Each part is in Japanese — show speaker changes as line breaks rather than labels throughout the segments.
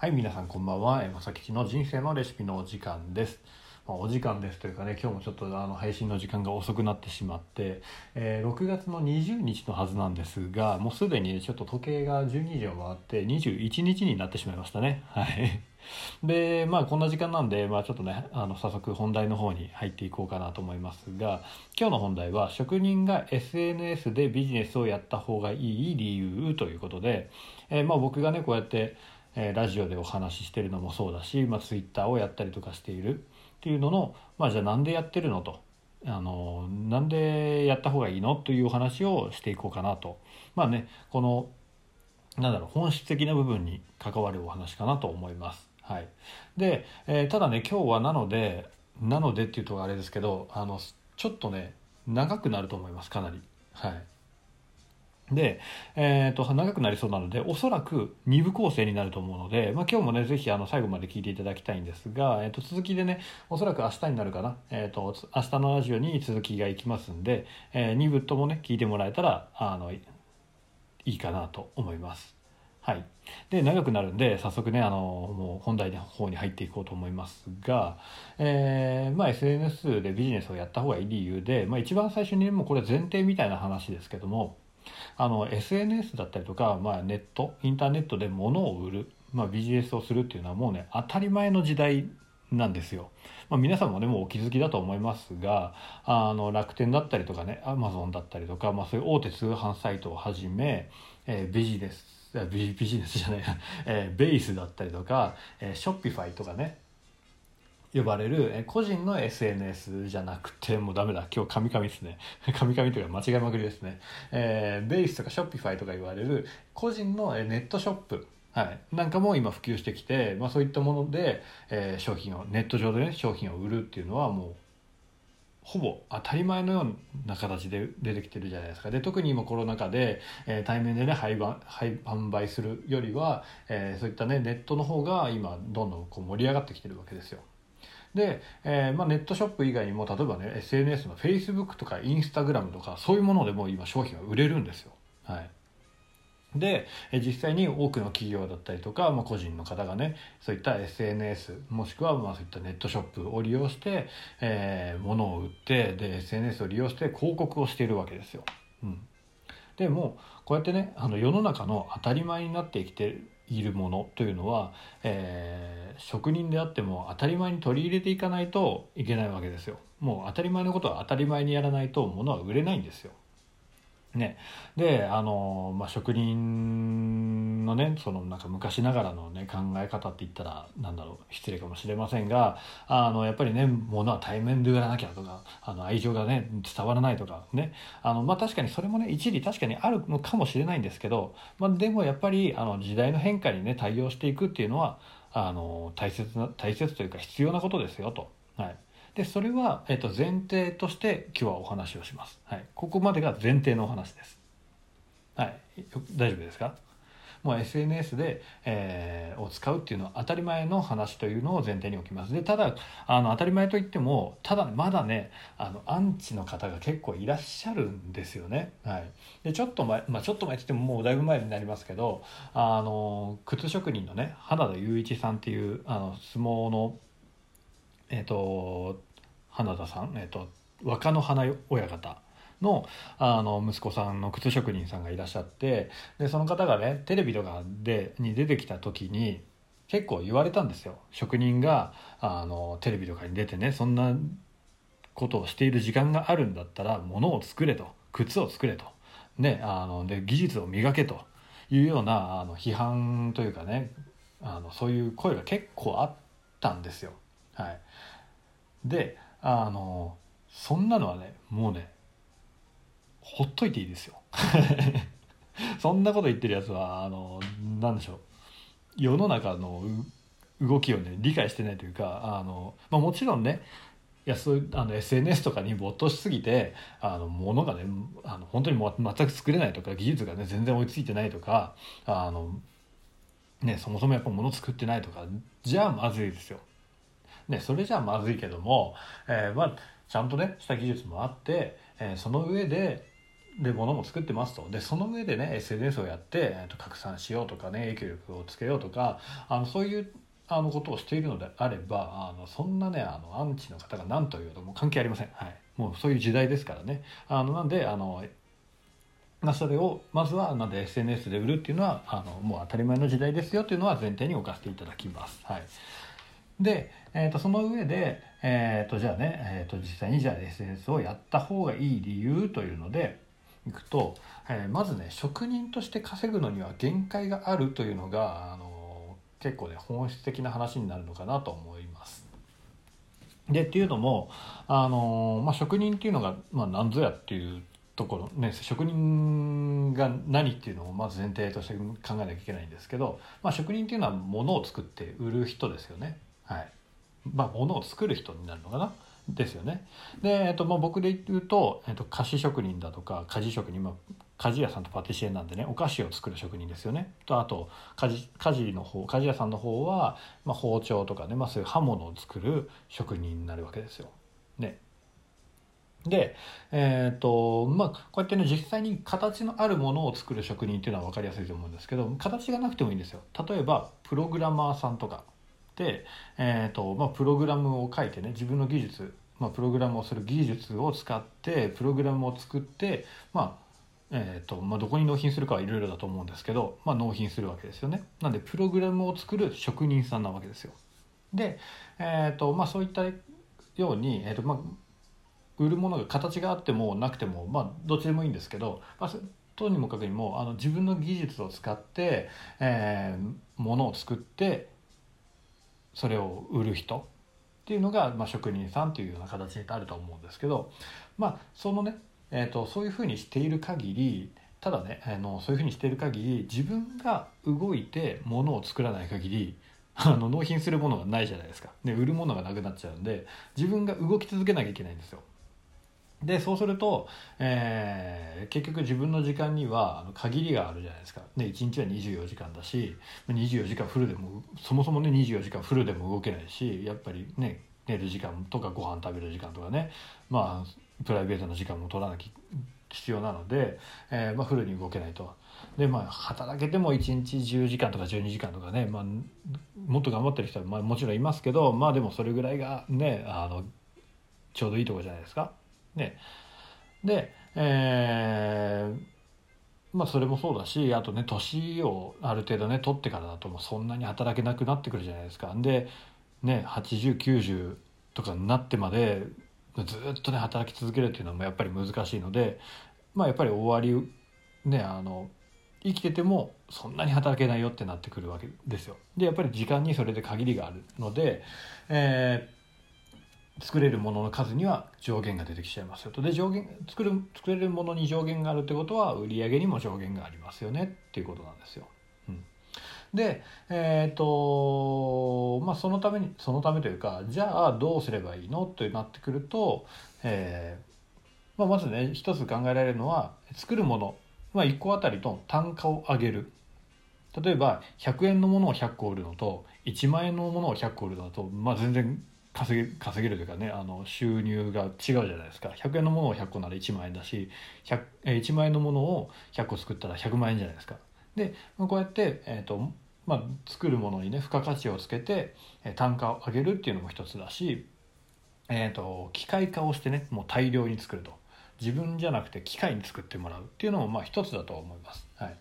はい、皆さんこんばんは。えまさきちの人生のレシピのお時間です。まあ、お時間ですというかね、今日もちょっとあの配信の時間が遅くなってしまって、えー6月の20日のはずなんですが、もうすでにちょっと時計が12時を回って21日になってしまいましたね。はい。で、まあこんな時間なんで、まあちょっとね、あの早速本題の方に入っていこうかなと思いますが、今日の本題は職人が SNS でビジネスをやった方がいい理由ということで、えーまあ僕がね、こうやってえラジオでお話ししてるのもそうだし、まあ、ツイッターをやったりとかしているっていうのの、まあ、じゃあなんでやってるのとあのなんでやった方がいいのというお話をしていこうかなとまあねこのなんだろう本質的な部分に関わるお話かなと思います。はい、で、えーただね今日はなのでなのでっていうとあれですけどあのちょっとね長くなると思いますかなり。はいで、えー、と長くなりそうなのでおそらく2部構成になると思うので、まあ、今日もねぜひあの最後まで聞いていただきたいんですが、えー、と続きでねおそらく明日になるかな、えー、と明日のラジオに続きがいきますんで、え2部ともね聞いてもらえたらあのいいかなと思います。はい、で長くなるんで早速ねあのもう本題の方に入っていこうと思いますが、えーまあ、SNS でビジネスをやった方がいい理由で、まあ、一番最初にもうこれ前提みたいな話ですけどもあの SNS だったりとか、まあ、ネットインターネットで物を売る、まあ、ビジネスをするっていうのはもうね当たり前の時代なんですよ。まあ、皆さんもねもうお気づきだと思いますがあの楽天だったりとかねアマゾンだったりとか、まあ、そういう大手通販サイトをはじめ、えービジネスビビジネスじゃない、えーベースだったりとか、えーショッピファイとかね呼ばれる個人の SNS じゃなくてもうダメだ。今日カミカミですね。カミカミというか間違いまくりですね、えーベースとかショッピファイとか言われる個人のネットショップ。はい、なんかも今普及してきて、まあ、そういったもので、えー商品をネット上でね商品を売るっていうのはもうほぼ当たり前のような形で出てきてるじゃないですか。で特に今コロナ禍で、えー対面でね販売販売するよりは、えーそういったねネットの方が今どんどんこう盛り上がってきてるわけですよ。で、えーまあ、ネットショップ以外にも例えばね SNS の Facebook とか Instagram とかそういうものでも今商品は売れるんですよ。はいで実際に多くの企業だったりとか、まあ、個人の方がねそういった SNS もしくはまあそういったネットショップを利用して、えー物を売ってで SNS を利用して広告をしているわけですよ。うん、でもこうやってねあの世の中の当たり前になってきてるいるものというのは、えー職人であっても当たり前に取り入れていかないといけないわけですよ。もう当たり前のことは当たり前にやらないと物は売れないんですよ。ね、であの、まあ、職人のねそのなんか昔ながらのね考え方って言ったらなんだろう失礼かもしれませんがあのやっぱりね物は対面で売らなきゃとかあの愛情がね伝わらないとかねあの、まあ、確かにそれもね一理確かにあるのかもしれないんですけど、まあ、でもやっぱりあの時代の変化にね対応していくっていうのはあの大切な大切というか必要なことですよと。はいでそれは、えっと前提として今日はお話をします。はい、ここまでが前提のお話です。はい、大丈夫ですか？もう SNS で、えーを使うっていうのは当たり前の話というのを前提に置きます。でただあの当たり前といってもただまだねあのアンチの方が結構いらっしゃるんですよね。はい、でちょっと前、まあ、ちょっと前って言ってももうだいぶ前になりますけどあの靴職人のね花田雄一さんっていうあの相撲のえっ、と花田さん、えっと若野花親方のあの息子さんの靴職人さんがいらっしゃってでその方がねテレビとかでに出てきた時に結構言われたんですよ職人があのテレビとかに出てねそんなことをしている時間があるんだったら物を作れと靴を作れと、ね、あので技術を磨けというようなあの批判というかねあのそういう声が結構あったんですよ。はい、であのそんなのはねもうねほっといていいですよ。そんなこと言ってるやつはあのなんでしょう世の中の動きをね理解してないというかあの、まあ、もちろんねいやそあの SNS とかに没頭しすぎてあの物がねあの本当にも全く作れないとか技術がね全然追いついてないとかあの、ね、そもそもやっぱ物作ってないとかじゃあまずいですよ。ね、それじゃあまずいけども、えーまあ、ちゃんとねした技術もあって、えーその上でで物も作ってますと。でその上でね SNS をやって、えー、と拡散しようとかね影響力をつけようとかあのそういうあのことをしているのであればあのそんなねあのアンチの方が何と言うとも関係ありません、はい、もうそういう時代ですからね。あのなんであのまあ、それをまずはなんで SNS で売るっていうのはあのもう当たり前の時代ですよっていうのは前提に置かせていただきます。はい、で、えー、とその上で、えー、とじゃあね、えー、と実際にじゃあ SNS をやった方がいい理由というのでいくと、えー、まずね職人として稼ぐのには限界があるというのがあの結構ね本質的な話になるのかなと思います。でっていうのもあの、まあ、職人っていうのが、まあ、何ぞやっていうところね職人が何っていうのをまず前提として考えなきゃいけないんですけど、まあ、職人っていうのは物を作って売る人ですよね。はいまあ、物を作る人になるのかなですよね。で、えっとまあ、僕で言うと、えっと、菓子職人だとか鍛冶職人、まあ、鍛冶屋さんとパティシエなんでねお菓子を作る職人ですよね。とあと鍛冶の方鍛冶屋さんの方は、まあ、包丁とかね、まあ、そういう刃物を作る職人になるわけですよ。ね、で、えーとまあ、こうやってね実際に形のあるものを作る職人っていうのは分かりやすいと思うんですけど形がなくてもいいんですよ例えばプログラマーさんとか、えーとまあ、プログラムを書いてね自分の技術、まあ、プログラムをする技術を使ってプログラムを作ってまあえーとまあ、どこに納品するかはいろいろだと思うんですけど、まあ、納品するわけですよね。なんでプログラムを作る職人さんなわけですよ。で、えーとまあ、そういったように、えーとまあ、売るものが形があってもなくてもまあどっちでもいいんですけど、まあ、とにもかくにもあの自分の技術を使って、えー、ものを作ってそれを売る人っていうのが、まあ、職人さんというような形になると思うんですけど、まあ、そのね、えーと、そういうふうにしている限りただねあのそういうふうにしている限り自分が動いて物を作らない限り あの納品するものがないじゃないですか。で売るものがなくなっちゃうんで自分が動き続けなきゃいけないんですよ。でそうすると、えー、結局自分の時間には限りがあるじゃないですか、ね、1日は24時間だし24時間フルでもそもそもね24時間フルでも動けないしやっぱりね寝る時間とかご飯食べる時間とかねまあプライベートな時間も取らなきゃ必要なので、えーまあ、フルに動けないと。でまあ働けても1日10時間とか12時間とかね、まあ、もっと頑張ってる人は、まあ、もちろんいますけどまあでもそれぐらいがねあのちょうどいいとこじゃないですか。ね、で、えー、まあそれもそうだしあとね年をある程度ね取ってからだともうそんなに働けなくなってくるじゃないですか。でね8090とかになってまでずっとね働き続けるっていうのもやっぱり難しいのでまあやっぱり終わりねあの生きててもそんなに働けないよってなってくるわけですよ。でやっぱり時間にそれで限りがあるので、えー作れるものの数には上限が出てきちゃいますよとで上限作る作れるものに上限があるってことは売り上げにも上限がありますよねっていうことなんですよ。うん、でえっ、ー、とまあそのためにそのためというかじゃあどうすればいいのとなってくると、えーまあ、まずね一つ考えられるのは作るもの、まあ、1個あたりと単価を上げる。例えば100円のものを100個売るのと1万円のものを100個売るのと、まあ、全然稼げ稼げるというかねあの収入が違うじゃないですか100円のものを100個なら1万円だし100 1万円のものを100個作ったら100万円じゃないですか。でこうやって、えーとまあ、作るものにね付加価値をつけてえ単価を上げるっていうのも一つだし、えーと、機械化をしてねもう大量に作ると自分じゃなくて機械に作ってもらうっていうのもまあ一つだと思います。はい、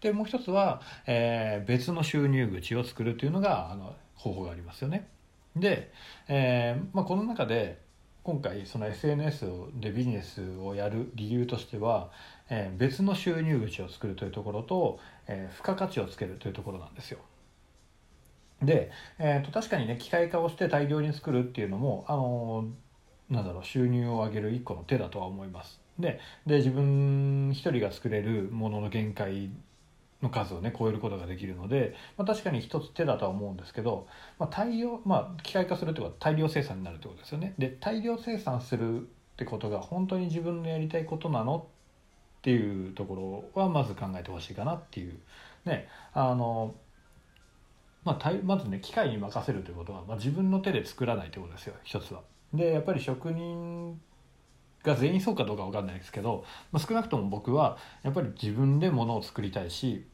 でもう一つは、えー、別の収入口を作るというのがあの方法がありますよね。で、えーまあ、この中で今回その SNS でビジネスをやる理由としては、えー、別の収入口を作るというところと、えー、付加価値をつけるというところなんですよ。で、えーと、確かにね機械化をして大量に作るっていうのも、あのー、なんだろう収入を上げる一個の手だとは思います。でで自分一人が作れるものの限界の数をね超えることができるので、まあ、確かに一つ手だとは思うんですけど、まあ、大量まあ機械化するってことは大量生産になるってことですよね。で大量生産するってことが本当に自分のやりたいことなのっていうところはまず考えてほしいかなっていうねあのまあ、まずね機械に任せるということは、まあ、自分の手で作らないということですよ一つは。でやっぱり職人が全員そうかどうか分かんないですけど、まあ、少なくとも僕はやっぱり自分でものを作りたいし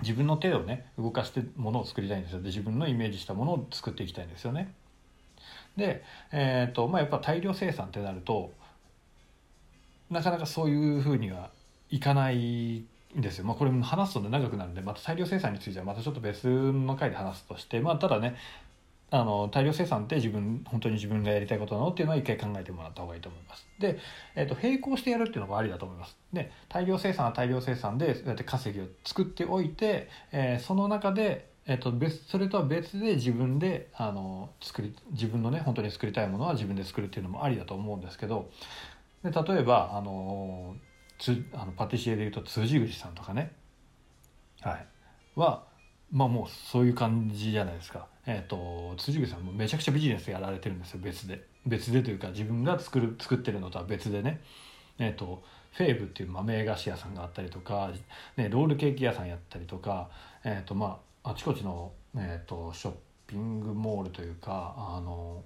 自分の手をね動かしてものを作りたいんですよで自分のイメージしたものを作っていきたいんですよね。で、えーとまあ、やっぱ大量生産ってなるとなかなかそういうふうにはいかないんですよ。まあ、これ話すと、ね、長くなるんでまた大量生産についてはまたちょっと別の回で話すとして、まあ、ただねあの大量生産って自分本当に自分がやりたいことなのっていうのは一回考えてもらった方がいいと思います。で、えーと、並行してやるっていうのがありだと思います。で大量生産は大量生産でそうやって稼ぎを作っておいて、えー、その中でえっと、別それとは別で自分であの作り自分のね本当に作りたいものは自分で作るっていうのもありだと思うんですけどで例えばあのつあのパティシエでいうと辻口さんとかね、はい、はまあもうそういう感じじゃないですか。えっ、ー、と辻口さんもめちゃくちゃビジネスやられてるんですよ。別で。別でというか自分が作る作ってるのとは別でね。えっ、ー、とフェーブっていう豆菓子屋さんがあったりとか、ね、ロールケーキ屋さんやったりとか、えーとまあ、あちこちの、えーと、ショッピングモールというかあの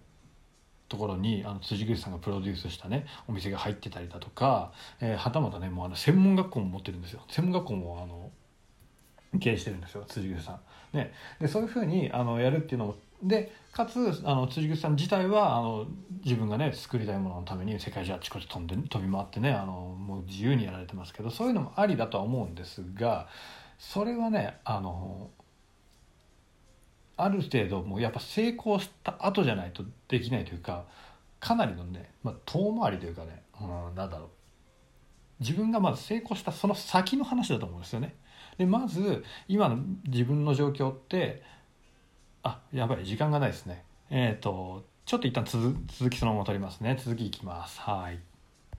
ところにあの辻口さんがプロデュースしたねお店が入ってたりだとか、えー、はたまたねもうあの専門学校も持ってるんですよ。専門学校もあの経営してるんですよ辻口さん。ね、でそういうふうにあのやるっていうのもでかつあの辻口さん自体はあの自分がね作りたいもののために世界中あちこち飛んで飛び回ってねあのもう自由にやられてますけどそういうのもありだとは思うんですがそれはねあのある程度もうやっぱ成功した後じゃないとできないというかかなりのね、まあ、遠回りというかね、うん、なんだろう自分がまず成功したその先の話だと思うんですよね。でまず今の自分の状況ってあやばい時間がないですね。えっ、ー、とちょっと一旦続きそのまま取りますね。続きいきます。はい。